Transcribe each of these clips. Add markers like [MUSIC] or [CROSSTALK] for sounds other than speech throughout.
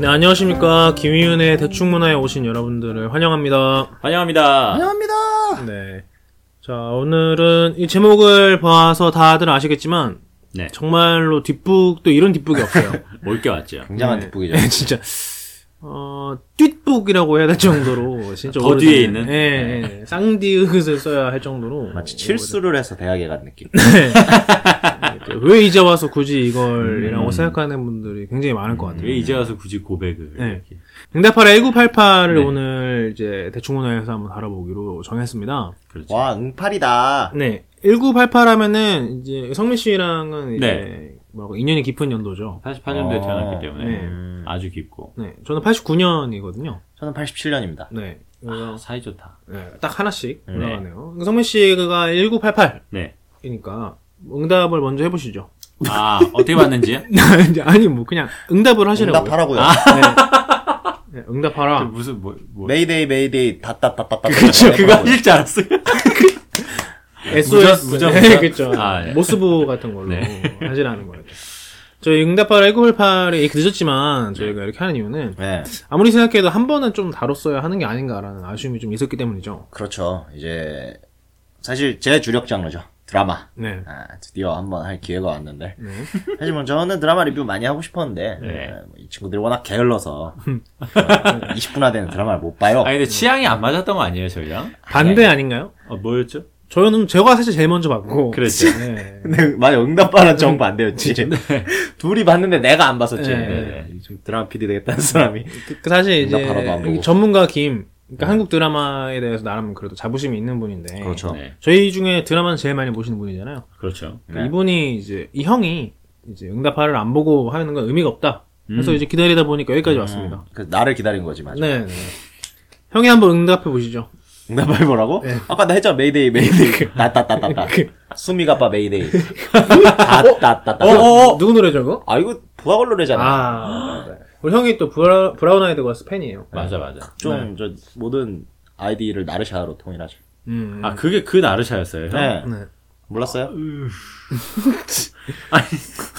네, 안녕하십니까. 김희윤의 대충문화에 오신 여러분들을 환영합니다. 환영합니다. 환영합니다. 네. 자, 오늘은 이 제목을 봐서 다들 아시겠지만, 네. 정말로 뒷북도 이런 뒷북이 없어요. [LAUGHS] 올게 왔죠. 굉장한 네. 뒷북이죠. 네, [LAUGHS] 진짜. 어, 뒷북이라고 해야 될 정도로, [LAUGHS] 진짜. 더 뒤에 있는? 예, 예. 쌍디읒을 써야 할 정도로. 마치 칠수를 해서 대학에 간 느낌. [LAUGHS] [LAUGHS] 왜 이제 와서 굳이 이걸이라고 음. 생각하는 분들이 굉장히 많을 것 같아요. 왜 이제 와서 굳이 고백을 네. 응답하라 1988을 네. 오늘 이제 대충 문화에서 한번 다뤄보기로 정했습니다. 그렇죠. 와, 응팔이다. 네. 1988 하면은 이제 성민 씨랑은 이제 네. 뭐라고 인연이 깊은 연도죠. 88년도에 어. 태어났기 때문에 네. 음, 아주 깊고 네. 저는 89년이거든요. 저는 87년입니다. 네. 아, 사이 좋다. 네, 딱 하나씩 네. 올라가네요. 성민 씨가 1988이니까 네. 응답을 먼저 해보시죠. 아 어떻게 봤는지요? [LAUGHS] 아니 뭐 그냥 응답을 하시라고요. 응답하라고요. 네. [LAUGHS] 네, 응답하라. 무슨 뭐 뭐. 메이데이, 메이데이, 닷닷닷닷. 그렇죠. 그거 하실 줄 알았어요. [LAUGHS] SOS. 무전, 네, 무전? 그렇죠. 아, 예. 모스부호 같은 걸로 네. 하시라는 거예요. 저희 응답하라 1988이 이렇게 늦었지만 저희가 이렇게 하는 이유는 네. 아무리 생각해도 한 번은 좀 다뤘어야 하는 게 아닌가라는 아쉬움이 좀 있었기 때문이죠. 그렇죠. 이제, 사실 제 주력 장르죠. 드라마. 네. 아, 드디어 한번 할 기회가 왔는데. 네. 사실 뭐 저는 드라마 리뷰 많이 하고 싶었는데, 네. 어, 뭐이 친구들이 워낙 게을러서, [LAUGHS] 20분화 되는 드라마를 못 봐요. 아니 근데 취향이 안 맞았던 거 아니에요 저희랑? 반대 아닌가요? 어 뭐였죠? 저는 제가 사실 제일 먼저 봤고. 그랬죠. 네. [LAUGHS] 근데 맞아 응답하는 정반대였지. 둘이 봤는데 내가 안 봤었지. 네. 네. 좀 드라마 PD 되겠다는 사람이. 그, 그 사실 이제 전문가 김, 그러니까 한국 드라마에 대해서 나름 그래도 자부심이 있는 분인데. 그렇죠. 네. 저희 중에 드라마는 제일 많이 보시는 분이잖아요. 그렇죠. 그러니까 네. 이분이 이제 이 형이 이제 응답하를 안 보고 하는 건 의미가 없다. 그래서 음. 이제 기다리다 보니까 여기까지 왔습니다. 그 나를 기다린 거지 맞아. 네, 네. 형이 한번 응답해 보시죠. 응답할 뭐라고? 네. 아까 나 했잖아 메이데이 메이데이 따따따따따 수미가 아빠 메이데이 따따따따 어, 누구 노래죠, 그거? 아 이거 브아걸 노래잖아 아, 우리 형이 또 브라, 브라운 아이드 걸스 팬이에요. 맞아 맞아. 좀 저 모든 아이디를 나르샤로 통일하죠 음. 아 그게 그 나르샤였어요. 형? 네 네. 몰랐어요? [LAUGHS] 아니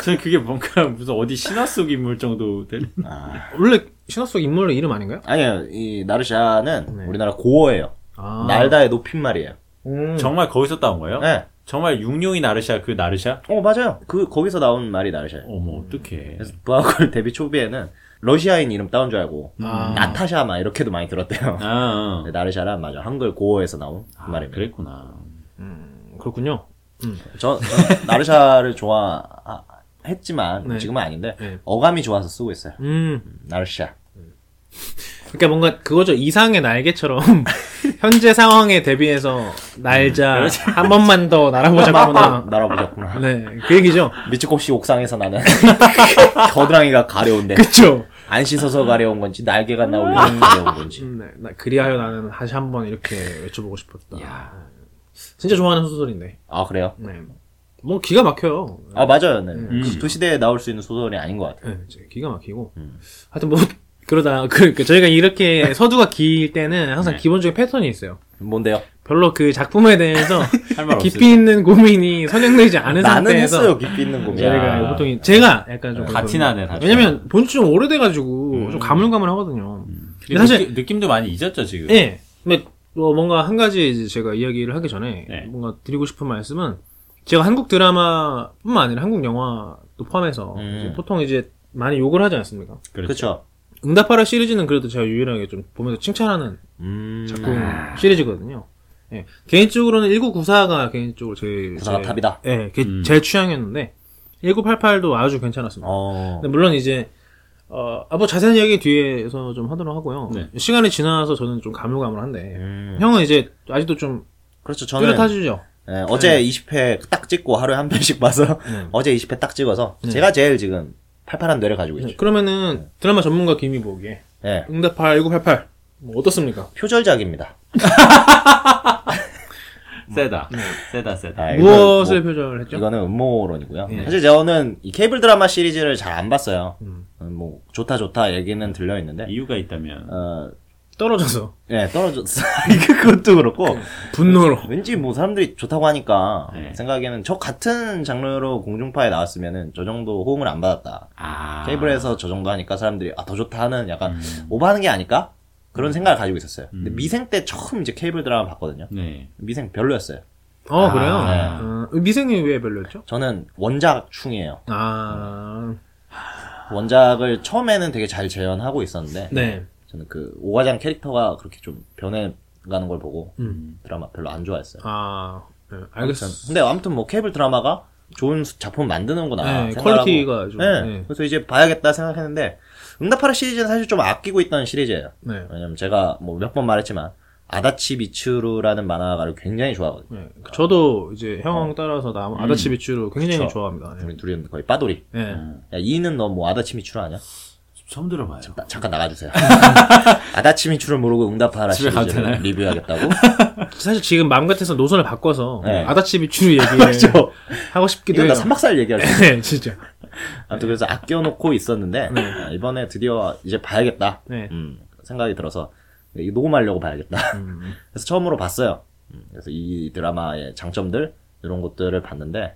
저는 그게 뭔가 무슨 어디 신화 속 인물 정도 되는. 아 원래 신화 속 인물의 이름 아닌가요? 아니요 이 나르샤는 네. 우리나라 고어예요 아. 날다의 높임말이에요 음. 정말 거기서 따온 거예요? 네. 정말 육룡이 나르샤 그 나르샤? 어 맞아요 그 거기서 나온 말이 나르샤예요 어머 어떡해. 그래서 브아걸 [LAUGHS] 데뷔 초기에는 러시아인 이름 따온 줄 알고 아. 나타샤 막 이렇게도 많이 들었대요 아, 어. [LAUGHS] 근데 나르샤란 맞아 한글 고어에서 나온 그 아 말입니다 그랬구나. 그렇군요. 저, 저 [LAUGHS] 나르샤를 좋아했지만 네. 지금은 아닌데 네. 어감이 좋아서 쓰고 있어요. 음. 나르샤. 그러니까 뭔가 그거죠. 이상의 날개처럼 [LAUGHS] 현재 상황에 대비해서 날자 한 번만 더 날아보자꾸나. 날아보셨구나. 네, 그 얘기죠. 미츠코시 옥상에서 나는 [LAUGHS] [LAUGHS] 겨드랑이가 가려운데 그쵸. 안 씻어서 가려운 건지 날개가 나오려고 가려운 건지. 음, 네. 나 그리하여 나는 다시 한 번 이렇게 외쳐보고 싶었다. 진짜 좋아하는 소설인데. 아 그래요? 네. 뭐 기가 막혀요. 아 맞아요. 네. 음. 그 시대에 나올 수 있는 소설이 아닌 것 같아요. 네, 기가 막히고. 음. 하여튼 뭐 그러다 그, [LAUGHS] 그 저희가 이렇게 서두가 길 때는 항상 네. 기본적인 패턴이 있어요. 뭔데요? 별로 그 작품에 대해서. [LAUGHS] 깊이 있는 고민이 선정되지 않은 나는 상태에서 했어요 깊이 있는 고민. 야. 저희가 보통 제가 약간 좀. 티나네, 다 왜냐면 본지 좀 오래돼가지고 좀 가물가물하거든요. 근데 사실- 느낌, 느낌 도 많이 잊었죠 지금. 예. 근데 뭐 뭔가 한 가지 이제 제가 이야기를 하기 전에 네. 뭔가 드리고 싶은 말씀은 제가 한국 드라마뿐만 아니라 한국 영화도 포함해서 음. 이제 보통 이제 많이 욕을 하지 않습니까? 그렇죠. 응답하라 시리즈는 그래도 제가 유일하게 좀 보면서 칭찬하는 음. 작품 시리즈거든요. 예. 개인적으로는 1994가 개인적으로 제일 구사가 제- 탑이다. 예, 게- 음. 제일 취향이었는데 1988도 아주 괜찮았습니다. 어. 근데 물론 이제 어, 아, 뭐 자세한 이야기 뒤에서 좀 하도록 하고요. 네. 시간이 지나서 저는 좀 가물가물한데 음. 형은 이제 아직도 좀 그렇죠. 저는 뚜렷하시죠? 예, 어제 20회 딱 찍고 하루에 한 [LAUGHS] 편씩 봐서 네. 어제 20회 딱 찍어서 제가 제일 지금 팔팔한 뇌를 가지고 있죠. 그러면은 드라마 전문가 김이 보기에 예. 응답할 1988 뭐 어떻습니까? 표절작입니다. [LAUGHS] 세다. 세다 세다. 아, 이거 무엇을 뭐- 표절했죠? 이거는 음모론이고요. 예. 사실 저는 이 케이블 드라마 시리즈를 잘 안 봤어요. 음. 음, 뭐 좋다 좋다 얘기는 들려 있는데 이유가 있다면. 어, 떨어져서 예, 떨어졌어. [LAUGHS] 이거 그것도 그렇고. 분노로. 왠지 뭐 사람들이 좋다고 하니까 네. 생각에는 저 같은 장르로 공중파에 나왔으면은 저 정도 호응을 안 받았다. 아. 케이블에서 저 정도 하니까 사람들이 아 더 좋다 하는 약간 음. 오버하는 게 아닐까? 그런 생각을 가지고 있었어요. 근데 미생 때 처음 이제 케이블 드라마 봤거든요. 네. 미생 별로였어요. 어, 아, 그래요? 네. 어, 미생이 왜 별로였죠? 저는 원작 충이에요. 아, 원작을 처음에는 되게 잘 재현하고 있었는데 네. 저는 그 오과장 캐릭터가 그렇게 좀 변해가는 걸 보고 음. 드라마 별로 안 좋아했어요. 아, 네, 알겠어. 아무튼, 근데 아무튼 뭐 케이블 드라마가 좋은 수- 작품 만드는구나. 네, 생각하고, 퀄리티가 좀. 네, 네. 그래서 이제 봐야겠다 생각했는데 응답하라 시리즈는 사실 좀 아끼고 있던 시리즈예요. 네. 왜냐면 제가 뭐 몇 번 말했지만 아다치 미츠루라는 만화가를 굉장히 좋아하거든요. 네. 저도 이제 형 따라서 나 아다치 비추를 굉장히 어. 음. 그쵸. 좋아합니다. 네. 우리 둘이는 거의 빠돌이. 네. 야, 이는 너 뭐 아다치 미츠루 아냐? 처음 들어봐요. 나- 잠깐 나가주세요. [LAUGHS] 아다치 미츠루를 모르고 응답하라 시리즈를 되나요? 리뷰하겠다고? [LAUGHS] 사실 지금 마음 같아서 노선을 바꿔서 네. 아다치 비추 [LAUGHS] 얘기를 하고 싶기도 해요. 나 3박살 얘기할 수 네, 진짜. 아무튼 그래서 아껴놓고 있었는데 아, 이번에 드디어 이제 봐야겠다 네. 음, 생각이 들어서 녹음하려고 봐야겠다 음. 그래서 처음으로 봤어요 음, 그래서 이 드라마의 장점들 이런 것들을 봤는데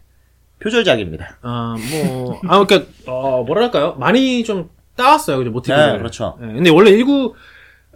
표절작입니다 아, 뭐, 아, 그니까, 어, 뭐랄까요? 많이 좀 따왔어요, 그죠, 모티브를. 네, 그렇죠. 네, 근데 원래 일구,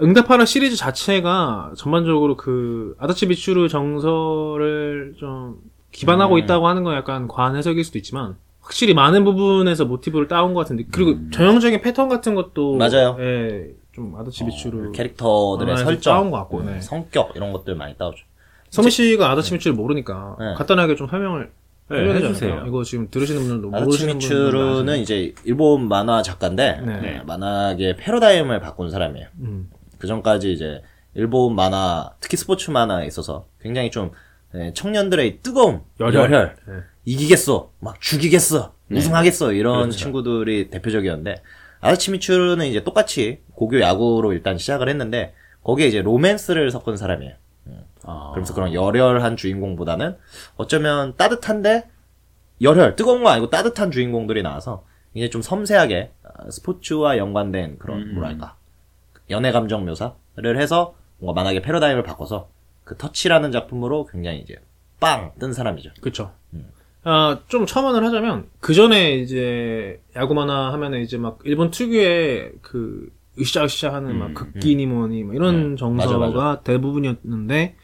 응답하라 시리즈 자체가 전반적으로 그, 아다치 비추르 정서를 좀 기반하고 음. 있다고 하는 건 약간 과한 해석일 수도 있지만, 확실히 많은 부분에서 모티브를 따온 것 같은데, 그리고 전형적인 패턴 같은 것도. 음. 맞아요. 예, 좀 아다치 비추르. 캐릭터들의 만화에서 설정 따온 것 같고, 음, 네. 성격 이런 것들 많이 따오죠 서미 씨가 아다치 비추를 모르니까, 네. 간단하게 좀 설명을 네, 해주세요. 이거 지금 들으시는 분들도 모르시는 많으시니까. 이제 일본 만화 작가인데 네. 네. 만화계 패러다임을 바꾼 사람이에요 음. 그 전까지 이제 일본 만화, 특히 스포츠 만화에 있어서 굉장히 좀 예, 청년들의 뜨거움, 열혈. 열혈, 네. 이기겠어, 막 죽이겠어, 우승하겠어 이런 그렇죠. 친구들이 대표적이었는데 아다치미추는 이제 똑같이 고교 야구로 일단 시작을 했는데 거기에 이제 로맨스를 섞은 사람이에요. 아. 그러면서 그런 열혈한 주인공보다는 어쩌면 따뜻한데 열혈, 뜨거운 거 아니고 따뜻한 주인공들이 나와서 이제 좀 섬세하게 아, 스포츠와 연관된 그런 음. 뭐랄까 연애 감정 묘사를 해서 뭔가 만약에 패러다임을 바꿔서 그 터치라는 작품으로 굉장히 이제 빵 뜬 사람이죠. 그쵸. 음. 아, 좀 첨언을 하자면, 그 전에 이제, 야구 만화 하면은 이제 막, 일본 특유의 그, 으쌰으쌰 하는 막, 극기니 뭐니, 뭐 이런 정서가 음, 맞아, 맞아. 대부분이었는데,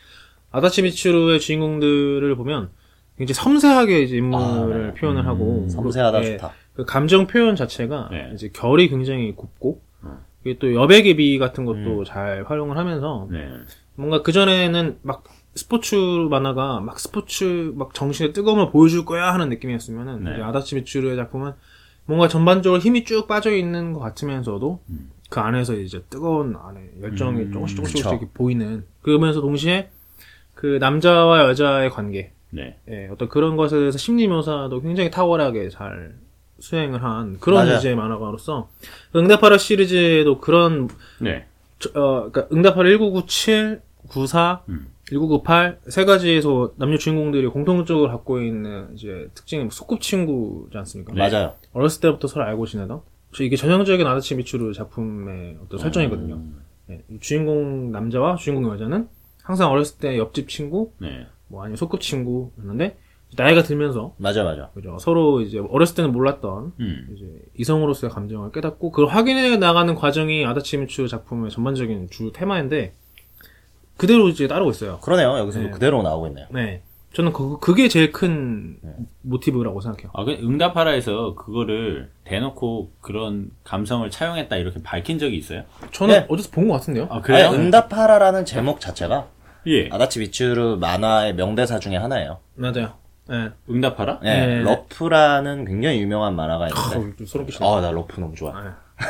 아다치 미츠루의 주인공들을 보면, 굉장히 섬세하게 이제 인물을 아, 네. 표현을 하고, 섬세하다 그, 예, 좋다. 그 감정 표현 자체가, 네. 이제 결이 굉장히 곱고, 어. 이게 또 여백의 같은 것도 음. 잘 활용을 하면서, 네. 뭔가 그 전에는 막 스포츠 만화가 막 스포츠 막 정신의 뜨거움을 보여줄 거야 하는 느낌이었으면은 네. 아다치 미츠루의 작품은 뭔가 전반적으로 힘이 쭉 빠져 있는 것 같으면서도 그 안에서 이제 뜨거운 안에 열정이 음, 조금씩 조금씩. 이렇게 보이는 그러면서 동시에 그 남자와 여자의 관계 네. 예, 어떤 그런 것에 대해서 심리 묘사도 굉장히 탁월하게 잘 수행을 한 그런 맞아요. 이제 만화가로서 응답하라 시리즈에도 그런 네. 저, 어, 그니까 응답하라 1997, 94, 음. 1998 세 가지에서 남녀 주인공들이 공통적으로 갖고 있는 이제 특징이 소꿉친구지 않습니까? 맞아요. 어렸을 때부터 서로 알고 지내던 저 이게 전형적인 아다치 미츠루 작품의 어떤 설정이거든요. 예, 이 주인공 남자와 주인공 여자는 항상 어렸을 때 옆집 친구, 네. 뭐 아니면 소꿉 친구였는데 나이가 들면서 맞아, 맞아. 그죠 서로 이제 어렸을 때는 몰랐던 음. 이제 이성으로서의 감정을 깨닫고 그걸 확인해 나가는 과정이 아다치 미츠 작품의 전반적인 주 테마인데 그대로 이제 따르고 있어요. 그러네요. 여기서도 네. 그대로 나오고 있네요. 네, 저는 그, 그게 제일 큰 모티브라고 생각해요. 아, 그 응답하라에서 그거를 대놓고 그런 감성을 차용했다 이렇게 밝힌 적이 있어요? 저는 네. 어디서 본 것 같은데요. 아, 그래요? 아니, 응답하라라는 제목 자체가 예. 아다치 미츠루 만화의 명대사 중에 하나예요. 맞아요. 네. 응답하라? 네, 네. 러프라는 굉장히 유명한 만화가 어, 있는데, 좀 소름 끼치네. 아, 나 러프 너무 좋아. 네. [LAUGHS]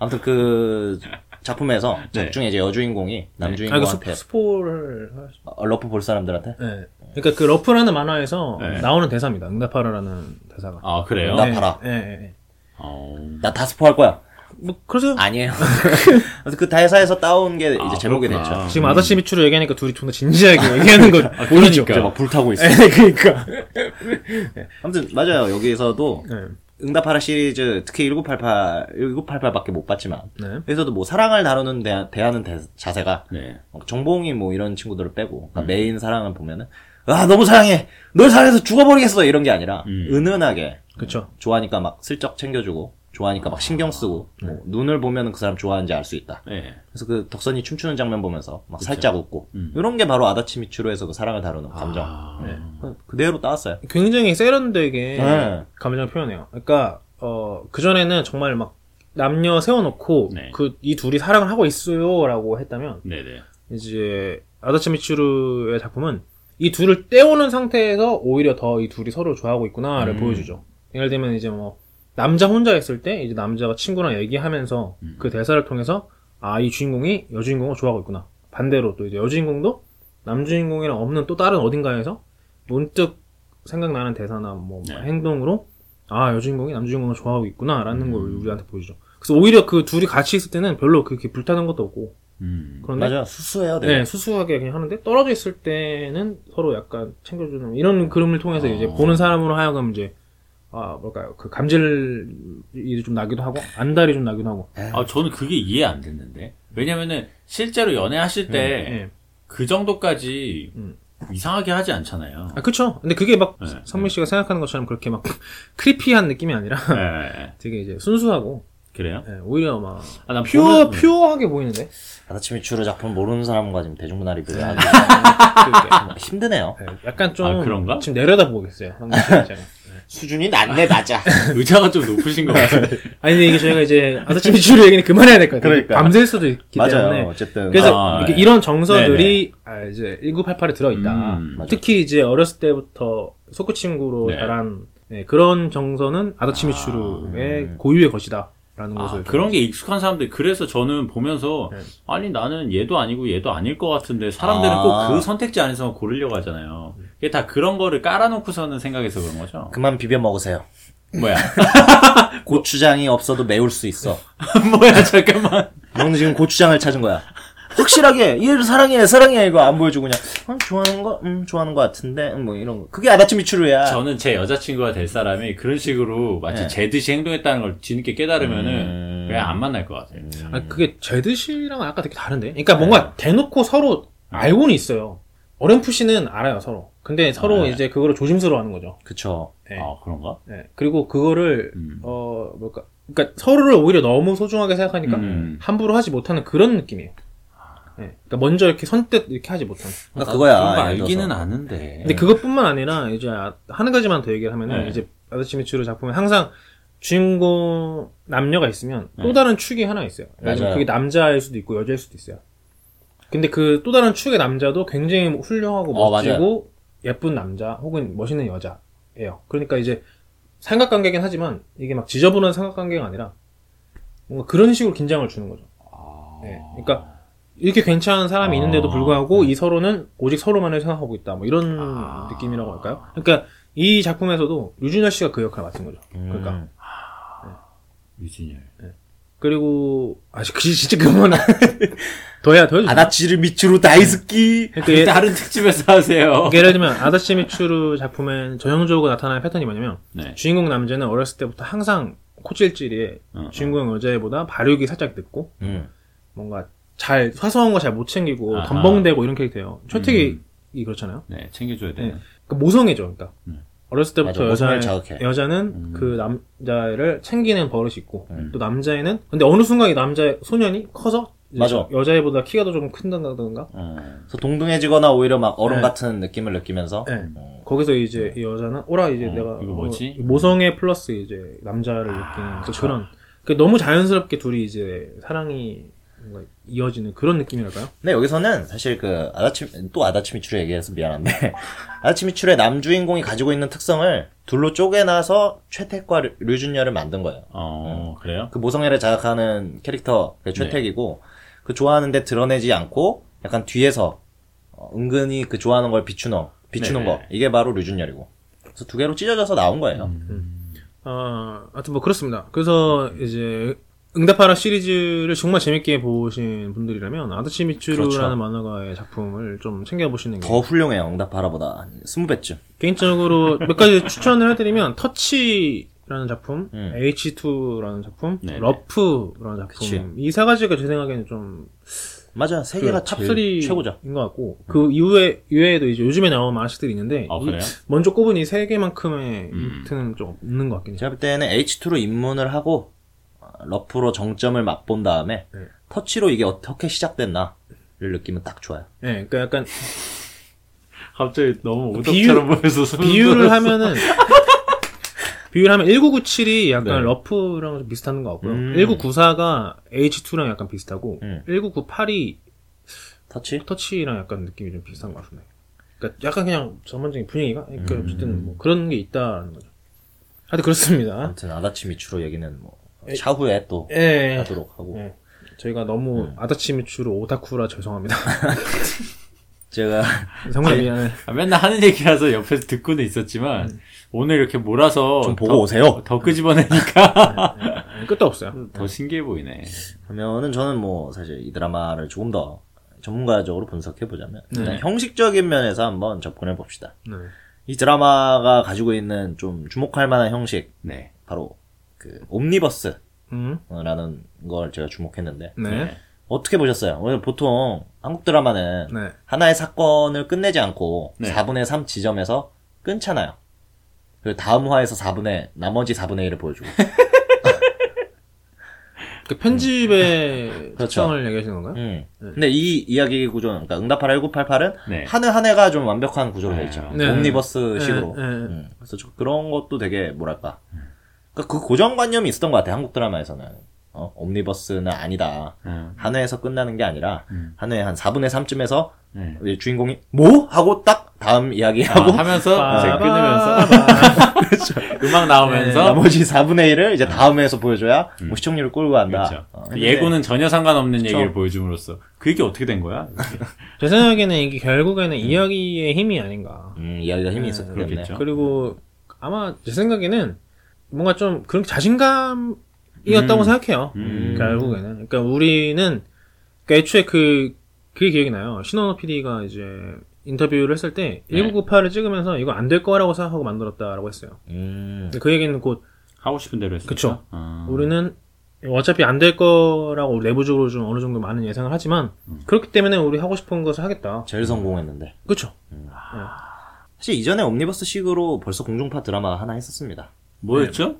아무튼 그 작품에서 네. 작중에 이제 여주인공이 아, 이거 남주인공한테 스, 스포를 할 수- 어, 러프 볼 사람들한테 네. 그러니까 그 러프라는 만화에서 네. 나오는 대사입니다. 응답하라라는 대사가. 아, 그래요? 응답- 응답하라. 네, 네, 네. 어... 나 다 스포할 거야. 뭐 그러세요. 아니에요. [LAUGHS] 그 대사에서 따온 게 이제 아, 제목이 그렇구나. 됐죠. 지금 아다치 미츠루 얘기하니까 둘이 존나 진지하게 [LAUGHS] 얘기하는 거 보이죠? 그러니까. 이제 막 불타고 있어. 네, 그러니까. [LAUGHS] 아무튼 맞아요. 여기서도 네. 응답하라 시리즈 특히 1988 1988밖에 못 봤지만 네. 여기서도 뭐 사랑을 다루는 대, 대하는 대- 자세가 네. 어, 정봉이 뭐 이런 친구들을 빼고 음. 그러니까 메인 사랑을 보면은 아 너무 사랑해 널 사랑해서 죽어버리겠어 이런 게 아니라 음. 은은하게 그쵸. 좋아하니까 막 슬쩍 챙겨주고 좋아하니까 막 신경 쓰고 뭐 눈을 보면은 그 사람 좋아하는지 알 수 있다. 네. 그래서 그 덕선이 춤추는 장면 보면서 막 살짝 웃고 음. 이런 게 바로 아다치 미츠루에서 그 사랑을 다루는 감정 아. 네. 그- 그대로 따왔어요. 굉장히 세련되게 네. 감정을 표현해요. 그러니까 어 그 전에는 정말 막 남녀 세워놓고 네. 그이 둘이 사랑을 하고 있어요라고 했다면 네네. 이제 아다치 미츠루의 작품은 이 둘을 떼오는 상태에서 오히려 더 이 둘이 서로 좋아하고 있구나를 음. 보여주죠. 예를 들면 이제 뭐 남자 혼자 있을 때 이제 남자가 친구랑 얘기하면서 음. 그 대사를 통해서 아 이 주인공이 여주인공을 좋아하고 있구나. 반대로 또 이제 여주인공도 남주인공이랑 없는 또 다른 어딘가에서 문득 생각나는 대사나 뭐 네. 행동으로 아 여주인공이 남주인공을 좋아하고 있구나라는 음. 걸 우리한테 보여주죠. 그래서 오히려 그 둘이 같이 있을 때는 별로 그렇게 불타는 것도 없고 음. 그런데 맞아요. 수수해요. 네, 되게. 수수하게 그냥 하는데 떨어져 있을 때는 서로 약간 챙겨주는 이런 그림을 통해서 이제 어. 보는 사람으로 하여금 이제 아 뭘까요 그 감질이 좀 나기도 하고 안달이 좀 나기도 하고 아, 저는 그게 이해 안 됐는데. 왜냐면은, 실제로 연애하실 때, 예. 그 정도까지 음. 이상하게 하지 않잖아요. 아 그쵸 근데 그게 막 네, 성민 씨가 생각하는 것처럼 그렇게 막 [LAUGHS] 크리피한 느낌이 아니라 네. [LAUGHS] 되게 이제 순수하고 그래요? 예, 오히려 막 아, 난 퓨어 보면- 퓨어하게 보이는데 아다치 미츠루 작품 모르는 사람과 지금 대중문화 리뷰를 하기 그렇게 힘드네요. 예, 약간 좀 아, 그런가? 지금 내려다 보겠어요 성민 씨 입장에. [LAUGHS] 수준이 낮네 낮아. [LAUGHS] 의자가 좀 높으신 것 같아요. 아니 근데 이게 저희가 이제 아다치 미추르 얘기는 그만해야 될 것 같아요 그러니까. 밤샐 수도 있기 때문에 맞아요. 어쨌든 그래서 아, 이렇게 네. 이런 정서들이 아, 이제 1988에 들어있다. 음. 특히 이제 어렸을 때부터 소꿉친구로 네. 자란 네, 그런 정서는 아다치미추루의 음. 고유의 것이다. 라는 아, 것을. 그런 게 익숙한 사람들 그래서 저는 보면서 네. 아니 나는 얘도 아니고 얘도 아닐 것 같은데 사람들은 아. 꼭그 선택지 안에서 고르려고 하잖아요. 그게 다 그런 거를 깔아놓고서는 생각해서 그런 거죠. 그만 비벼 먹으세요. 뭐야? [LAUGHS] 고추장이 없어도 매울 수 있어. [LAUGHS] 뭐야? 잠깐만. 너는 지금 고추장을 찾은 거야. 확실하게 얘를 사랑해 사랑해 이거 안 보여주고 그냥 어, 좋아하는 거, 음 좋아하는 거 같은데 음, 뭐 이런 거. 그게 아다치 미츠루야. 저는 제 여자친구가 될 사람이 그런 식으로 마치 네. 제 듯이 행동했다는 걸 뒤늦게 깨달으면은 음. 그냥 안 만날 것 같아요. 아, 그게 제드시랑 아까 되게 다른데? 그러니까 뭔가 대놓고 서로 알고는 있어요. 어렴풋이는 알아요, 서로. 근데 서로 네. 이제 그거를 조심스러워 하는 거죠. 그쵸. 네. 아 그런가? 네. 그리고 그거를, 음. 어, 뭘까. 그러니까 서로를 오히려 너무 소중하게 생각하니까 음. 함부로 하지 못하는 그런 느낌이에요. 네. 그러니까 먼저 이렇게 선뜻 이렇게 하지 못하는. 그러니까 그거야. 예를 들어서. 알기는 아는데. 근데 그것뿐만 아니라 이제 아- 한 가지만 더 얘기를 하면은 네. 이제 아다치미츠루 작품에 항상 주인공 남녀가 있으면 또 네. 다른 축이 하나 있어요. 맞아요. 그게 남자일 수도 있고 여자일 수도 있어요. 근데 그 또 다른 축의 남자도 굉장히 훌륭하고 어, 멋지고 예쁜 남자 혹은 멋있는 여자예요. 그러니까 이제 삼각관계긴 하지만 이게 막 지저분한 삼각관계가 아니라 뭔가 그런 식으로 긴장을 주는 거죠. 아. 네. 그러니까 이렇게 괜찮은 사람이 있는데도 아. 불구하고 이 서로는 오직 서로만을 생각하고 있다. 뭐 이런 아. 느낌이라고 할까요? 그러니까 이 작품에서도 유진열 씨가 그 역할을 맡은 거죠. 그러니까 음. 유진열. 그리고 아 그- 진짜 그거는 더 해야 더 해야 아다치를 미츠루 다이스키. 그러니까 예- 다른 특집에서 하세요. 그러니까 예를 들면 아다치 미추르 작품엔 전형적으로 나타나는 패턴이 뭐냐면 네. 주인공 남자는 어렸을 때부터 항상 코찔찔이에 어, 주인공 여자애보다 발육이 살짝 늦고 음. 뭔가 잘 사소한 거 잘 못 챙기고. 덤벙대고 이런 캐릭터예요. 최택이 음. 그렇잖아요. 네, 챙겨줘야 돼. 네. 그 모성애죠, 그러니까. 음. 어렸을 때부터 여자. 여자는 음. 그 남자를 챙기는 버릇이 있고 음. 또 남자애는 근데 어느 순간 이 남자 소년이 커서 맞아. 여자애보다 키가 더 좀 큰다던가 어. 그래서 동등해지거나 오히려 막 어른 네. 같은 느낌을 느끼면서 네. 어, 거기서 이제 이 여자는 오라 이제 어, 내가 이거 뭐지? 어, 모성애 플러스 이제 남자를 느끼는 그 그런 그 너무 자연스럽게 둘이 이제 사랑이 뭔가 이어지는 그런 느낌이랄까요? 근데 여기서는 사실 그 아다치 또 아다치 미추르 얘기해서 미안한데 [LAUGHS] 아다치 미츠루의 남주인공이 가지고 있는 특성을 둘로 쪼개놔서 최택과 류- 류준열을 만든 거예요. 어, 그래요? 그 모성애를 자극하는 캐릭터 그 최택이고 그 좋아하는데 드러내지 않고 약간 뒤에서 어, 은근히 그 좋아하는 걸 비추는 비추는 네네. 거 이게 바로 류준열이고 그래서 두 개로 찢어져서 나온 거예요. 아, 하여튼 뭐 그렇습니다. 그래서 이제 응답하라 시리즈를 정말 재밌게 보신 분들이라면 아다치 미츠루라는 그렇죠. 만화가의 작품을 좀 챙겨보시는 게 더 훌륭해요. 응답하라보다 스무 배쯤. 개인적으로 [LAUGHS] 몇 가지 추천을 해드리면 터치라는 라는 작품, 음. H2라는 작품, 네네. 러프라는 작품. 이 세 가지가 제 생각에는 좀 맞아 세 개가 탑 제일 3인 최고죠. 것 같고 그 이후에 이외에도 이제 요즘에 나오는 만화책들이 있는데 아, 이-? 먼저 꼽은 이 세 개만큼의 음. 임팩트는 좀 없는 것 같긴 해요. 제가 볼 때는 H2로 입문을 하고 어, 러프로 정점을 맛본 다음에 네. 터치로 이게 어떻게 시작됐나를 느끼면 딱 좋아요. 네, 그러니까 약간 갑자기 너무 비유- 오덕처럼 보여서 소름 비유를. 하면은 [LAUGHS] 비유를 하면 1997이 약간 네. 러프랑 좀 비슷한 것 같고요. 음. 1994가 H2랑 약간 비슷하고 음. 1998이 터치? 터치랑 약간 느낌이 좀 비슷한 것 같습니다. 그러니까 약간 그냥 전반적인 분위기가 그러니까 음. 어쨌든 뭐 그런 게 있다는 거죠. 하여튼 그렇습니다. 아무튼 아다치 미추로 얘기는 뭐 차후에 또 예. 하도록 하고 예. 저희가 너무 음. 아다치미추로 오타쿠라 죄송합니다. [LAUGHS] 제가 정말 미안해. 아, 맨날 하는 얘기라서 옆에서 듣고는 있었지만 음. 오늘 이렇게 몰아서 좀 보고 더, 오세요. 더 끄집어내니까 예, 끝도 없어요. 더 신기해 보이네. 그러면은 저는 뭐 사실 이 드라마를 조금 더 전문가적으로 분석해 보자면 네. 일단 형식적인 면에서 한번 접근해 봅시다. 네. 이 드라마가 가지고 있는 좀 주목할 만한 형식 네. 바로 그 옴니버스라는 음. 걸 제가 주목했는데 네. 어떻게 보셨어요? 오늘 보통 한국 드라마는 네. 하나의 사건을 끝내지 않고 네. 4분의 3 지점에서 끊잖아요. 그리고 다음 화에서 4분의 나머지 4분의 1을 보여주고. [LAUGHS] 그 편집의 그렇죠. 특성을 얘기하시는 건가요? 음. 근데 이 이야기 구조는 그러니까 응답하라 1988은 네. 한해 한 해가 좀 완벽한 구조로 되어 있죠. 네. 옴니버스 식으로. 네, 네. 음. 그래서 저 그런 것도 되게 뭐랄까. 그러니까 그 고정관념이 있었던 것 같아요. 한국 드라마에서는. 어? 옴니버스는 아니다. 음. 한 회에서 끝나는 게 아니라 음. 한회한 4분의 3쯤에서 네. 주인공이 뭐? 하고 딱 다음 이야기하고 아, 하면서 [LAUGHS] 이제 빠바바. 끊으면서 [LAUGHS] 음악 나오면서 나머지 4분의 1을 이제 다음 회에서 보여줘야 뭐 시청률을 끌고 간다. 그렇죠. 어, 근데 예고는 전혀 상관없는 그쵸. 얘기를 보여줌으로써 그게 어떻게 된 거야? [LAUGHS] 제 생각에는 이게 결국에는 이야기의 힘이 아닌가. 음, 이야기가 힘이 네, 있었겠네. 그렇겠죠. 그리고 아마 제 생각에는 뭔가 좀 그런 자신감이었다고 음. 생각해요. 음. 결국에는. 그러니까 우리는 그러니까 애초에 그 그게 기억이 나요. 신원호 PD가 이제 인터뷰를 했을 때 네. 1998을 찍으면서 이거 안 될 거라고 생각하고 만들었다라고 했어요. 음, 그 얘기는 곧 하고 싶은 대로 했어. 그쵸. 아. 우리는 어차피 안 될 거라고 내부적으로 좀 어느 정도 많은 예상을 하지만 음. 그렇기 때문에 우리 하고 싶은 것을 하겠다. 제일 성공했는데. 그렇죠. 사실 이전에 옴니버스 식으로 벌써 공중파 드라마 하나 했었습니다. 뭐였죠?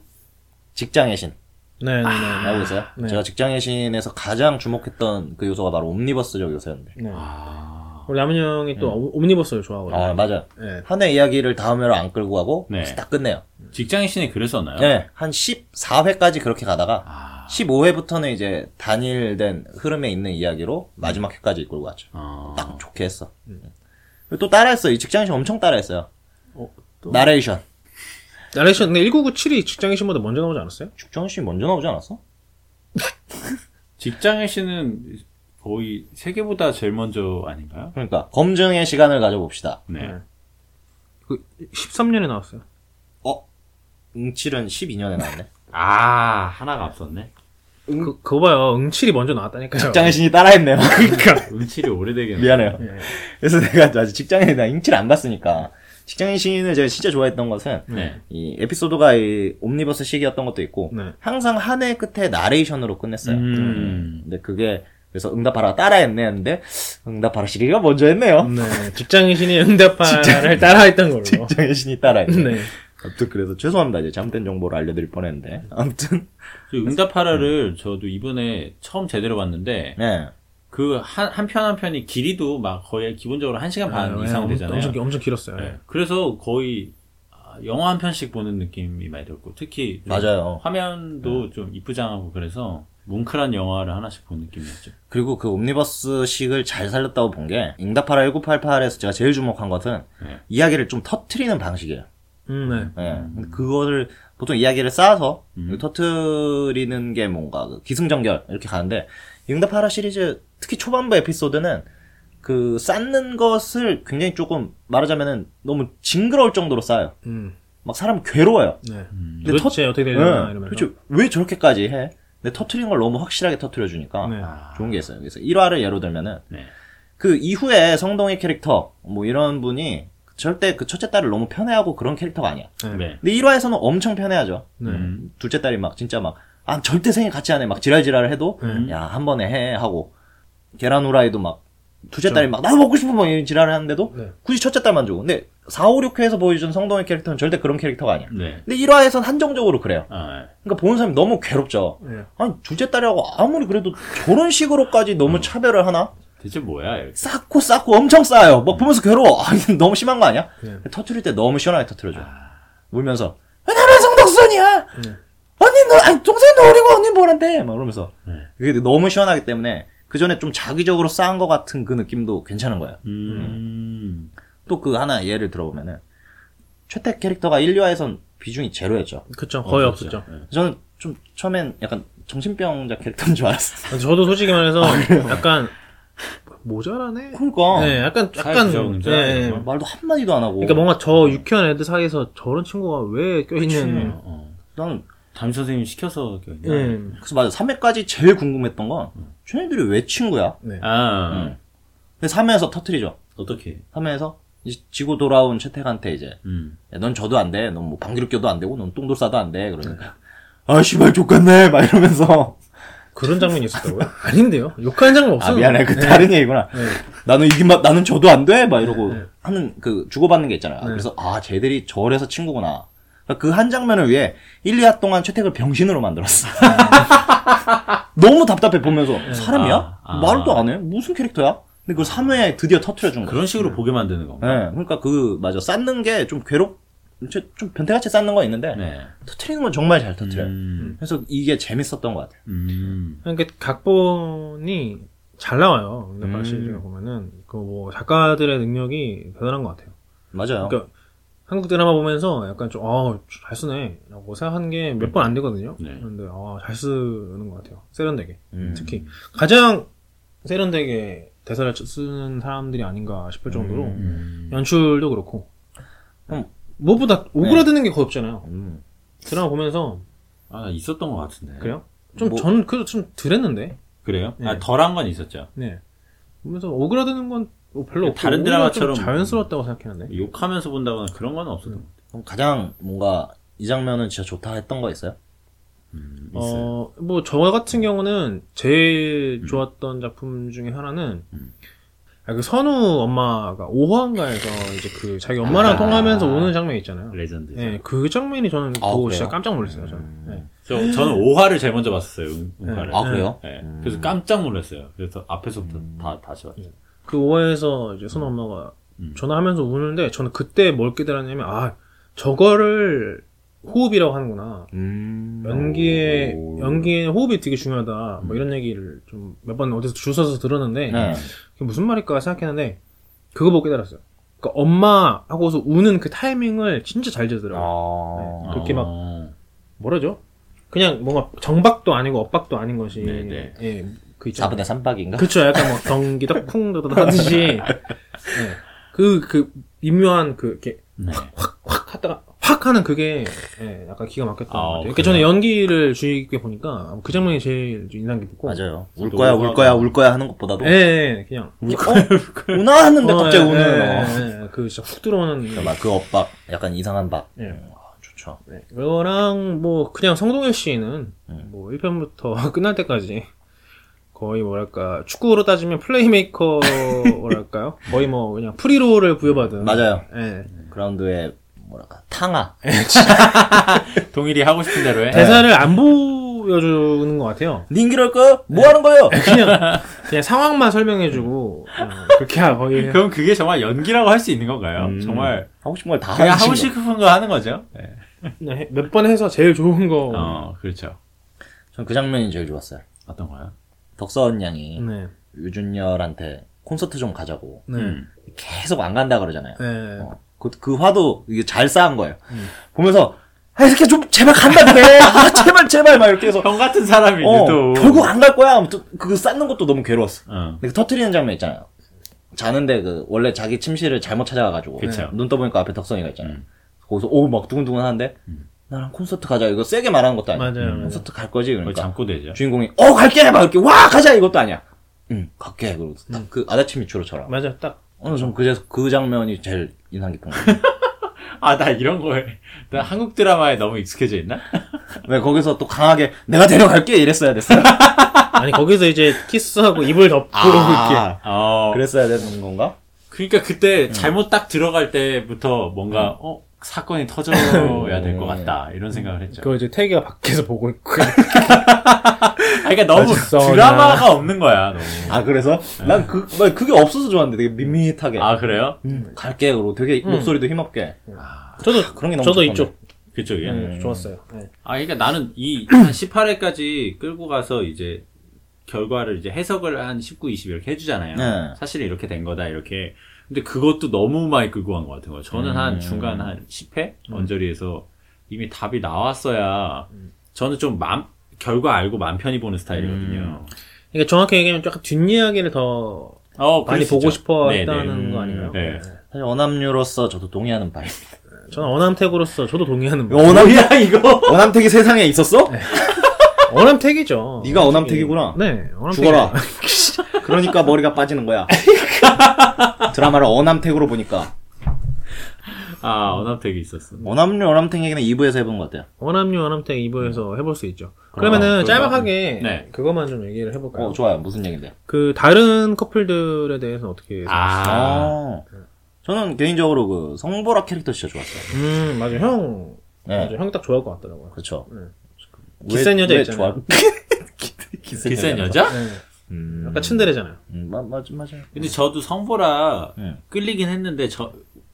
직장의 신. 네네네. 알고 있어요? 네. 제가 직장의 신에서 가장 주목했던 그 요소가 바로 옴니버스적 요소였는데. 네. 아. 우리 형이 또 옴니버스를 좋아하거든요. 아, 맞아요. 네. 한해 이야기를 다음 회로 안 끌고 가고 네. 딱 끝내요. 직장인 신이 그랬었나요? 네, 한 14회까지 그렇게 가다가 아. 15회부터는 이제 단일된 흐름에 있는 이야기로 마지막 회까지 이끌고 갔죠. 아. 딱 좋게 했어. 그리고 또 따라했어요. 이 직장신 엄청 따라했어요. 나레이션. 나레이션 근데 1997이 직장의 신보다 먼저 나오지 않았어요? 직장신 먼저 나오지 않았어? [LAUGHS] 직장인 신은 거의 세계보다 제일 먼저 아닌가요? 그러니까 검증의 시간을 가져봅시다. 네. 네. 그 13년에 나왔어요. 어? 응칠은 12년에 나왔네. [LAUGHS] 아 하나가 앞섰네. 그 그거 봐요. 응칠이 먼저 나왔다니까요. 직장의 신이 따라했네요. [LAUGHS] 그러니까. 음칠이 오래되겠네. 미안해요. 예. 그래서 내가 아직 직장에 나 응칠 안 봤으니까 직장의 신을 제가 진짜 좋아했던 것은 네. 이 에피소드가 이 옴니버스 식이었던 것도 있고 네. 항상 한 해 끝에 나레이션으로 끝냈어요. 음. 근데 그게 그래서 응답하라 따라했네 했는데 응답하라 시리가 먼저 했네요. 네. 직장의 신이 [LAUGHS] 응답하를 따라했던 걸로. 직장의 신이 따라했네. 네. 아무튼 그래서 죄송합니다. 이제 잘못된 정보를 알려드릴 뻔했는데 아무튼 그 응답하라를 저도 이번에 처음 제대로 봤는데 네. 그 한 한 편 한 편이 길이도 막 거의 기본적으로 한 시간 반 아, 이상 네, 되잖아요. 엄청 엄청 길었어요. 네. 그래서 거의 아, 영화 한 편씩 보는 느낌이 많이 들었고 특히 좀 맞아요. 화면도 좀 이쁘장하고 그래서 뭉클한 영화를 하나씩 본 느낌이었죠. 그리고 그 옴니버스식을 잘 살렸다고 본 게 응답하라 1988에서 제가 제일 주목한 것은 네. 이야기를 좀 터트리는 방식이에요. 음, 네. 예. 근데 그거를 보통 이야기를 쌓아서 음. 터트리는 게 뭔가 그 기승전결 이렇게 가는데 응답하라 시리즈 특히 초반부 에피소드는 그 쌓는 것을 굉장히 조금 말하자면은 너무 징그러울 정도로 쌓아요. 음. 막 사람 괴로워요. 네. 근데 도대체 어떻게 되려나 예. 이러면서. 그렇죠. 왜 저렇게까지 해? 근데 터트리는 걸 너무 확실하게 터트려 주니까 네. 좋은 게 있어요. 그래서 1화를 예로 들면은 네. 그 이후에 성동의 캐릭터 뭐 이런 분이 절대 그 첫째 딸을 너무 편애하고 그런 캐릭터가 아니야. 네. 네. 근데 1화에서는 엄청 편애하죠. 네. 음. 둘째 딸이 막 진짜 막, 아, 절대 생일 같이 안 해. 막 지랄지랄 해도, 네. 야, 한 번에 해. 하고, 계란 후라이도 막, 둘째. 딸이 막, 나도 먹고 싶어. 막 이런 지랄을 하는데도, 네. 굳이 첫째 딸만 주고. 근데 4, 5, 6회에서 보여준 성동의 캐릭터는 절대 그런 캐릭터가 아니야. 네. 근데 1화에선 한정적으로 그래요. 아, 그러니까 보는 사람이 너무 괴롭죠. 네. 아니, 둘째 딸이라고 아무리 그래도 저런 식으로까지 너무 차별을 하나? 대체 뭐야? 이렇게. 쌓고 쌓고 엄청 쌓아요. 막 보면서 괴로워. 아, 너무 심한 거 아니야? 네. 터트릴 때 너무 시원하게 터트려줘. 울면서, 왜 나는 성덕순이야! 네. 언니 너, 아니, 동생도 어리고 언니 뭐란데! 막 이러면서. 네. 그게 너무 시원하기 때문에, 그 전에 좀 자기적으로 쌓은 것 같은 그 느낌도 괜찮은 거예요. 음. 또그 하나 예를 들어보면은, 최택 캐릭터가 1, 2화에선 비중이 제로였죠. 그쵸. 거의 어, 없었죠. 네. 저는 좀 처음엔 약간 정신병자 캐릭터인 줄 알았어요. 저도 솔직히 말해서 약간 모자라네. 그러니까. 네, 약간 약간 네, 네. 거? 말도 한 마디도 안 하고. 그러니까 뭔가 저 유쾌한 애들 사이에서 저런 친구가 왜 껴있는. 어. 나는, 담임 선생님 시켜서 껴있냐? 네. 그래서 맞아. 3회까지 제일 궁금했던 건, 쟤네들이 왜 친구야? 네. 아, 응. 근데 3회에서 터트리죠. 어떻게? 3회에서 이제 지고 돌아온 채택한테 이제 음. 야, 넌 저도 안 돼. 넌뭐 방귀를 껴도 안 되고 넌 똥도 싸도 안 돼. 그러니까 아 씨발 족같네. [LAUGHS] 막 이러면서 그런 장면이 있었다고요? [LAUGHS] 아닌데요. 욕하는 장면 아 없어요. 미안해. 그 다른 얘기구나. 네. 나는 이긴 맛 나는 저도 안 돼. 막 이러고 네. 하는 그 주고받는 게 있잖아요. 네. 그래서 아 쟤들이 저래서 친구구나. 그 한 장면을 위해 1, 2화 동안 채택을 병신으로 만들었어. [LAUGHS] 너무 답답해 보면서 사람이야? 아, 아. 말도 안 해? 무슨 캐릭터야? 근데 그걸 3회에 드디어 터트려준 거야. 그런 식으로 보게 만드는 건가? 네, 그러니까 그 맞아 쌓는 게 좀 괴롭, 좀- 좀 변태같이 쌓는 건 있는데 네. 터트리는 건 정말 잘 터트려요. 음. 그래서 이게 재밌었던 것 같아요. 음. 그러니까 각본이 잘 나와요. 근데 음. 사실 보면은 그 뭐 작가들의 능력이 대단한 것 같아요. 맞아요. 그러니까 한국 드라마 보면서 약간 좀, 아, 잘 쓰네 라고 생각한 게몇 번 안 되거든요. 네. 근데 아, 잘 쓰는 것 같아요. 세련되게. 음. 특히 가장 세련되게 대사를 쓰는 사람들이 아닌가 싶을 정도로 음. 연출도 그렇고. 음. 무엇보다 오그라드는 게 거의 없잖아요. 음. 드라마 보면서 아, 있었던 것 같은데. 그래요? 좀 뭐- 전 그래도 좀 덜했는데. 그래요? 네. 아, 덜한 건 있었죠. 네. 보면서 오그라드는 건 뭐 별로 없고 다른 드라마처럼 좀 자연스러웠다고 생각했는데. 욕하면서 본다거나 그런 건 없었던 것 같아요. 그럼 가장 뭔가 이 장면은 진짜 좋다 했던 거 있어요? 음. 어, 뭐, 저 같은 경우는 제일 좋았던 작품 중에 하나는, 음. 아, 그 선우 엄마가 5화인가에서 이제 그 자기 엄마랑 아. 통화하면서 우는 장면 있잖아요. 레전드. 예, 그 장면이 저는 아, 보고 그래요? 진짜 깜짝 놀랐어요, 저는. 음. 예. 저, 저는 5화를 제일 먼저 봤었어요, 응, 응화를. 아 그래요? 네. 음. 그래서 깜짝 놀랐어요. 그래서 앞에서부터 다, 다시 봤죠. 그 5화에서 이제 선우 엄마가 음. 전화하면서 우는데, 저는 그때 뭘 깨달았냐면, 아, 저거를 호흡이라고 하는구나. 음. 연기에, 오. 연기에 호흡이 되게 중요하다. 뭐 이런 얘기를 좀 몇 번 어디서 줄 서서 들었는데, 네. 그게 무슨 말일까 생각했는데 그거 보고 깨달았어요. 그러니까 엄마 하고서 우는 그 타이밍을 진짜 잘 지더라고요. 아. 그렇게 막- 어. 뭐라죠? 그냥 뭔가 정박도 아니고 엇박도 아닌 것이 네, 네. 예, 그 있잖아요. 4분의 3박인가? 그쵸, 약간 뭐 경기도 쿵도도 하듯이 예. [LAUGHS] 그, 그 미묘한 그 이렇게 네. 확 하다가 확 하는 그게 예, 약간 기가 막혔던 아, 것 같아요. 그러니까? 저는 연기를 주의 깊게 보니까 그 장면이 제일 좀 인상 깊고 맞아요. 울 거야. 울 거야, 울 거야 하는 것보다도 예, 예, 그냥 울 거야, 우나 하는데 어, 갑자기 예, 우는. 예, 어. 예, 예, 그 진짜 훅 들어오는 그러니까 막 그 엇박, 약간 이상한 박. 예. 좋죠. 네. 그거랑 뭐 그냥 성동일 씨는 음. 뭐 1편부터 [LAUGHS] 끝날 때까지 거의 뭐랄까 축구로 따지면 플레이메이커랄까요? [LAUGHS] 거의 뭐 그냥 프리로를 부여받은 맞아요. 예. 그라운드에 뭐랄까 탕아. [LAUGHS] 동일이 하고 싶은 대로 해. 대사를 안 보여주는 것 같아요. 닌기랄 거? 뭐 하는 거예요? [LAUGHS] 그냥 그냥 상황만 설명해주고 그냥 그렇게 거의 그럼 그게 정말 연기라고 할 수 있는 건가요? 음. 정말 하고 싶은 걸 다 그냥 하는 하고 친구. 싶은 거 하는 거죠. 네. 몇 번 해서 제일 좋은 거. 어, 그렇죠. 전 그 장면이 제일 좋았어요. 어떤 거요? 덕서원 양이 네. 유준열한테 콘서트 좀 가자고 네. 음. 계속 안 간다 그러잖아요. 네. 어, 그, 그 화도 이게 잘 쌓은 거예요. 음. 보면서 아 이렇게 좀 제발 간다 그래. 아 제발 제발 막 이렇게 해서 형 같은 사람이 어, 유독. 결국 안 갈 거야. 아무튼 그거 쌓는 것도 너무 괴로웠어. 어. 근데 그 터트리는 장면 있잖아요. 자는데 그 원래 자기 침실을 잘못 찾아가가지고. 눈 떠보니까 앞에 덕선이가 있잖아요. 음. 거기서 오막 두근두근 하는데 나랑 콘서트 가자 이거 세게 말하는 것도 아니야. 맞아요. 맞아요. 콘서트 갈 거지 그러니까 잠꼬 되죠. 주인공이 어 갈게 막 이렇게 와 가자 이것도 아니야. 응 갈게 그러고 딱 그 아다치 미추로처럼 맞아. 딱 오늘 좀 그래서 그 장면이 제일 인상 깊은 거예요. [LAUGHS] 아, 나 이런 거에, 나 한국 드라마에 너무 익숙해져 있나? [LAUGHS] 왜 거기서 또 강하게 내가 데려갈게 이랬어야 됐어요. [LAUGHS] 아니 거기서 이제 키스하고 입을 덮고 이렇게 어. 그랬어야 되는 건가? 그러니까 그때 잘못 딱 들어갈 때부터 뭔가, 어, 사건이 터져야 될 것 같다. 이런 생각을 했죠. 그거 이제 태기가 밖에서 보고 있고 [LAUGHS] 아, 그러니까 너무 드라마가 없는 거야, 너무. 아 그래서 난 그, 나 그게 없어서 좋았는데 되게 밋밋하게 아, 그래요? 음, 갈게 그러고 되게 목소리도 힘없게 저도 그런 게 너무 저도. 이쪽 그쪽이야? 네, 좋았어요. 네. 아, 그러니까 나는 이 한 18회까지 끌고 가서 이제 결과를 이제 해석을 한 19, 20 이렇게 해주잖아요. 네. 사실은 이렇게 된 거다, 이렇게. 근데 그것도 너무 많이 끌고 간 것 같은 거예요. 저는 한 음. 중간 한 10회? 언저리에서 이미 답이 나왔어야 저는 좀 맘, 결과 알고 맘 편히 보는 스타일이거든요. 그러니까 정확히 얘기하면 약간 뒷이야기를 더 어, 많이 수 보고. 싶어 네, 했다는 네. 거 아닌가요? 네. 사실 어남류로서 저도 동의하는 바입니다. 저는 어남택으로서 저도 동의하는 바. 어남 뭐야, 이거? 어남택이 세상에 있었어? [LAUGHS] 어남택이죠. 네가 어남택이구나. 네, 어남택. 죽어라. [LAUGHS] 그러니까 머리가 빠지는 거야. [LAUGHS] 드라마를 어남택으로 보니까 아, 언합택이 있었어. 어남류 어남택 얘기는 2부에서 해본 것 같아요. 어남류 어남택 2부에서 해볼 수 있죠. 그러면은 그런가? 짤막하게 네. 그것만 좀 얘기를 해볼까요? 어 좋아요. 무슨 얘긴데? 그 다른 커플들에 대해서 어떻게? 아. 아. 저는 개인적으로 그 성보라 캐릭터 진짜 좋았어요. 음 맞아 형. 네. 맞아 형 딱 좋아할 것 같더라고요. 그렇죠. 네. 왜- 기센 여자 왜 있잖아요. 좋아? [LAUGHS] 기센, 기센 여자? 네. 음. 약간 츤데레잖아요. 음, 맞, 맞, 맞아요. 근데 저도 성보라 네. 끌리긴 했는데 저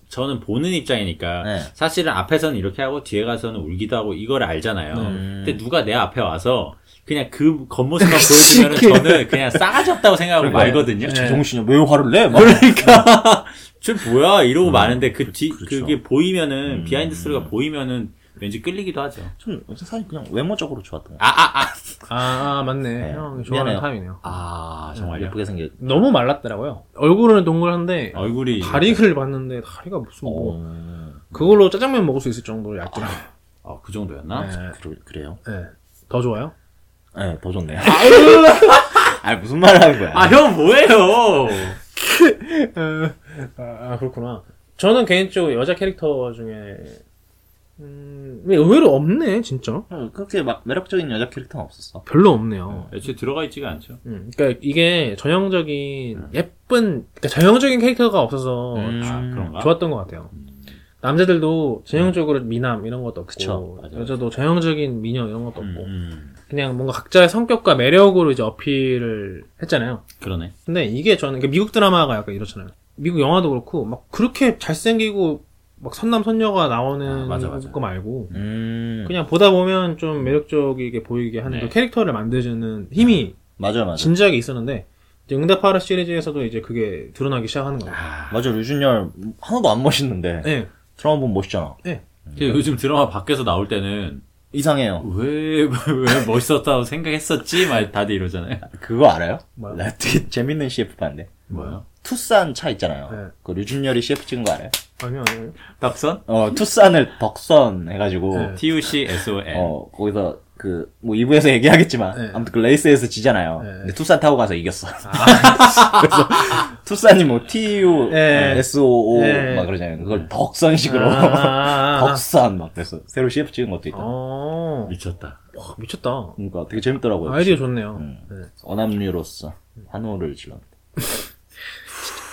저는 보는 입장이니까 네. 사실은 앞에서는 이렇게 하고 뒤에 가서는 울기도 하고 이거를 알잖아요. 음. 근데 누가 내 앞에 와서 그냥 그 겉모습만 [LAUGHS] 보여주면 저는 그냥 싸가지 없다고 생각하고 그러니까요. 말거든요. 제정신이 왜 화를 내? 막. 그러니까 [LAUGHS] 저 뭐야 이러고 마는데 그 뒤 그렇죠. 그게 보이면은 음. behind story가 보이면은 왠지 끌리기도 하죠. 좀 사실 그냥 외모적으로 좋았던 거. 아아 아. 아, 아, 맞네. 네. 형 미안해요. 좋아하는 타입이네요. 아 정말요. 예쁘게 생겼. 너무 말랐더라고요. 얼굴은 동글한데 얼굴이 다리를 봤는데 다리가 무슨 뭐 어. 그걸로 짜장면 먹을 수 있을 정도로 얇더라고 요. 아, 그 정도였나? 네. 그러, 그래요? 네. 더 좋아요? 네, 더 좋네요. 아, [LAUGHS] 무슨 말을 하는 거야? 아 형 뭐예요? [LAUGHS] 아, 아, 그렇구나. 저는 개인적으로 여자 캐릭터 중에 음, 왜 의외로 없네, 진짜. 어, 그렇게 막 매력적인 여자 캐릭터는 없었어. 별로 없네요. 애초에 들어가 있지가 않죠. 음, 그러니까 이게 전형적인 예쁜, 그러니까 전형적인 캐릭터가 없어서 음. 아, 그런가? 좋았던 것 같아요. 남자들도 전형적으로 미남 이런 것도 없고 그쵸, 맞아요. 여자도 전형적인 미녀 이런 것도 없고 음, 그냥 뭔가 각자의 성격과 매력으로 이제 어필을 했잖아요. 그러네. 근데 이게 저는 그러니까 미국 드라마가 약간 이렇잖아요. 미국 영화도 그렇고 막 그렇게 잘생기고 막 선남 선녀가 나오는 아, 맞아, 맞아. 거 말고 음. 그냥 보다 보면 좀 매력적이게 보이게 하는 네. 그 캐릭터를 만드는 힘이 맞아요, 맞아요. 진지하게 있었는데 이제 응답하라 시리즈에서도 이제 그게 드러나기 시작하는 거예요. 아, 맞아, 류준열 하나도 안 멋있는데 네. 드라마 보면 멋있잖아. 근데 요즘 드라마 밖에서 나올 때는 이상해요. 왜, [LAUGHS] 왜 멋있었다고 생각했었지? 막 다들 이러잖아요. 그거 알아요? 뭐요? 나 되게 재밌는 CF 봤는데. 뭐요? 투싼 차 있잖아요. 네. 그 류준열이 CF 찍은 거 알아요? 아니요, 아니요. 덕선? 어, 투싼을 덕선 해가지고, 네. TUC SON. 어, 거기서 그, 뭐 2부에서 [LAUGHS] 얘기하겠지만, 네. 아무튼 그 레이스에서 지잖아요. 네. 근데 투싼 타고 가서 이겼어. [LAUGHS] 그래서 투싼이 뭐 TU, 네. SOO 네. 막 그러잖아요. 그걸 덕선식으로. 아, 아, 아, 아. [LAUGHS] 덕선 막 그래서 새로 CF 찍은 것도 있다. 어, 미쳤다. 와, 미쳤다. 그러니까 되게 재밌더라고요. 아이디어 좋네요. 음. 네. 어남류로서 환호를 질렀는데.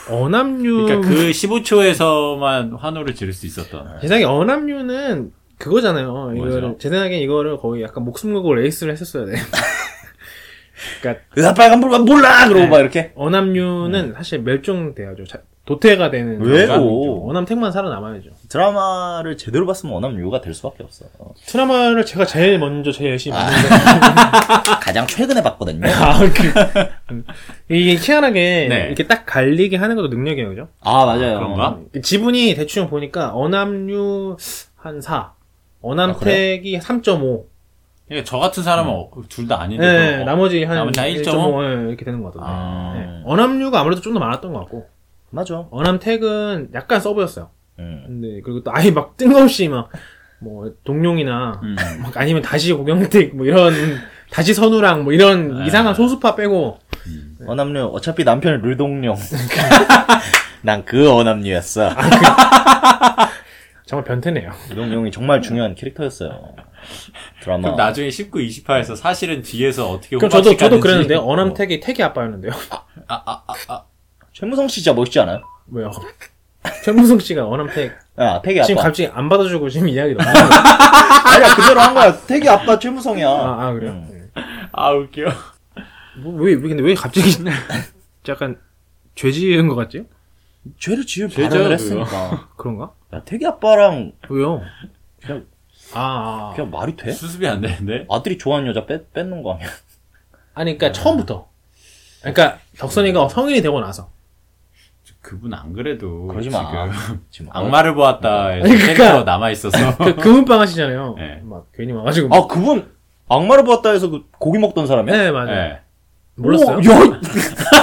어남류. 그러니까 그 15초에서만 환호를 지를 수 있었던. 제 생각에 어남류는 그거잖아요. 이거를? 제 생각에 이거를 거의 약간 목숨 걸고 레이스를 했었어야 돼. [LAUGHS] 그러니까 으아, 빨간 불만 몰라! 그러고 네. 막 이렇게. 어남류는 사실 멸종돼야죠. 자- 도태가 되는 왜요? 어남이죠. 어남택만 살아남아야죠. 드라마를 제대로 봤으면 어남류가 될 수밖에 없어. 어. 트라마를 제가 제일 먼저 제일 열심히 봤는데 [LAUGHS] 가장 최근에 봤거든요. 아, 그, 이게 희한하게 네. 이렇게 딱 갈리게 하는 것도 능력이에요, 그죠? 아, 맞아요. 그런가? 지분이 대충 보니까 어남류 한 4, 어남택이 3.5, 그러니까 저 같은 사람은 둘다 아닌데. 네, 어, 나머지 한 나머지 한 1.5? 1.5 네, 이렇게 되는 것 같던데. 아. 네. 어남류가 아무래도 좀 더 많았던 것 같고, 맞아. 어남 택은 약간 서브였어요. 음. 근데 그리고 또 아예 막 뜬금없이 막 뭐 동룡이나 음. 막 아니면 다시 고경택 뭐 이런 [LAUGHS] 다시 선우랑 뭐 이런 아. 이상한 소수파 빼고 어남류, 어차피 남편은 류동룡. [LAUGHS] 난 그 어남류였어. [LAUGHS] 정말 변태네요. 이동용이 정말 중요한 캐릭터였어요. 드라마. 그럼 나중에 19, 28에서 사실은 뒤에서 어떻게 그럼 저도 저도. 어. 어남택이 택이 아빠였는데요. 최무성 씨 진짜 멋있지 않아요? 왜요? [LAUGHS] 최무성 씨가 어남택 야, 태기 아빠. 지금 갑자기 안 받아주고 지금 이야기 너무 [LAUGHS] 아니야, 그대로 한 거야. 태기 아빠 최무성이야. 아, 아 그래요? 네. 아 웃겨. 뭐, 왜, 왜 근데 왜 갑자기 [LAUGHS] 약간 죄 지은 것 같지? 죄를 지을 발언을. 했으니까. 그런가? 야, 태기 아빠랑 왜요? 그냥, 아, 아. 그냥 말이 돼? 수습이 안 되는데. 아들이 좋아하는 여자 뺏, 뺏는 거 아니야? 아니 그러니까 처음부터. 그러니까 덕선이가 성인이 되고 나서. 그분 안 그래도 그러지 마. 지금 [LAUGHS] 지금 [LAUGHS] 악마를 보았다에서 아니, 그러니까- 캐릭터 남아 있어서 [LAUGHS] 그 금은방 하시잖아요. 네. 막 괜히 와가지고. 아, 그분 악마를 보았다 해서 그 고기 먹던 사람이야? 네 맞아요. 네. 몰랐어요? 야,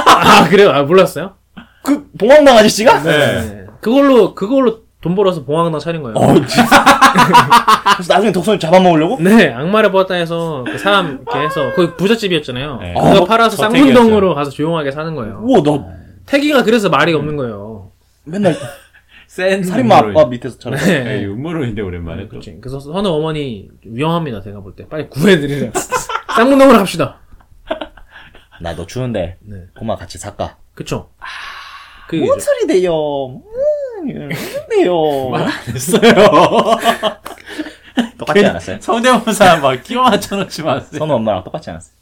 아 그래요? 아 몰랐어요? 그 봉황당 아저씨가? 네. 그걸로 그걸로 돈 벌어서 봉황당 차린 거예요. 어, 진짜. 그래서 나중에 덕선이 잡아먹으려고? 네, 악마를 보았다 해서 그 사람 이렇게 해서 거기 부잣집이었잖아요. 네. 그거 아, 팔아서. 쌍문동으로 가서 조용하게 사는 거예요. 우와, 너 태기가 그래서 말이 없는 거예요. 맨날 [LAUGHS] 센 살인마. 아빠 밑에서 자라. 네. 네, 음모론인데 오랜만에 또. 그렇지. 그래서 선우 어머니 위험합니다. 제가 볼 때 빨리 구해드리래요. [LAUGHS] 쌍문동으로 갑시다. 나너 주는데 네, 고마 같이 살까? 그쵸. 그 뭔 소리 돼요? 음, 돼요. 말안 했어요. [LAUGHS] 똑같지 않았어요? 성대모사 막 끼워 맞춰놓지 마세요. 선우 엄마랑 똑같지 않았어요?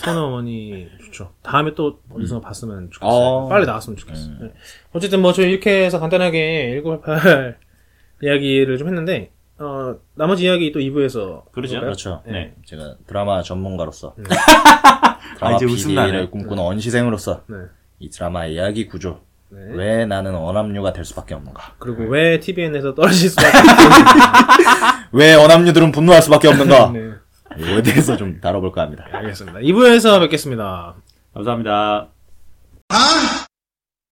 선우 어머니 좋죠. 다음에 또 어디서 봤으면 좋겠어요. 어. 빨리 나왔으면 좋겠어요. 네. 어쨌든 뭐 저희 이렇게 해서 간단하게 1988 [LAUGHS] 이야기를 좀 했는데 어 나머지 이야기 또 2부에서 그러죠. 그렇죠. 네. 제가 드라마 전문가로서 네. [LAUGHS] 드라마 아, 이제 웃음 나네. PD를 꿈꾸는 언시생으로서 네. 이 드라마의 이야기 구조 네. 왜 나는 어남류가 될 수밖에 없는가? 그리고 왜 TVN에서 떨어질 수밖에 [LAUGHS] 왜 어남류들은 분노할 수밖에 없는가? 없네. 이거에 대해서 좀 다뤄볼까 합니다. 알겠습니다. 2부에서 뵙겠습니다. 감사합니다. 아!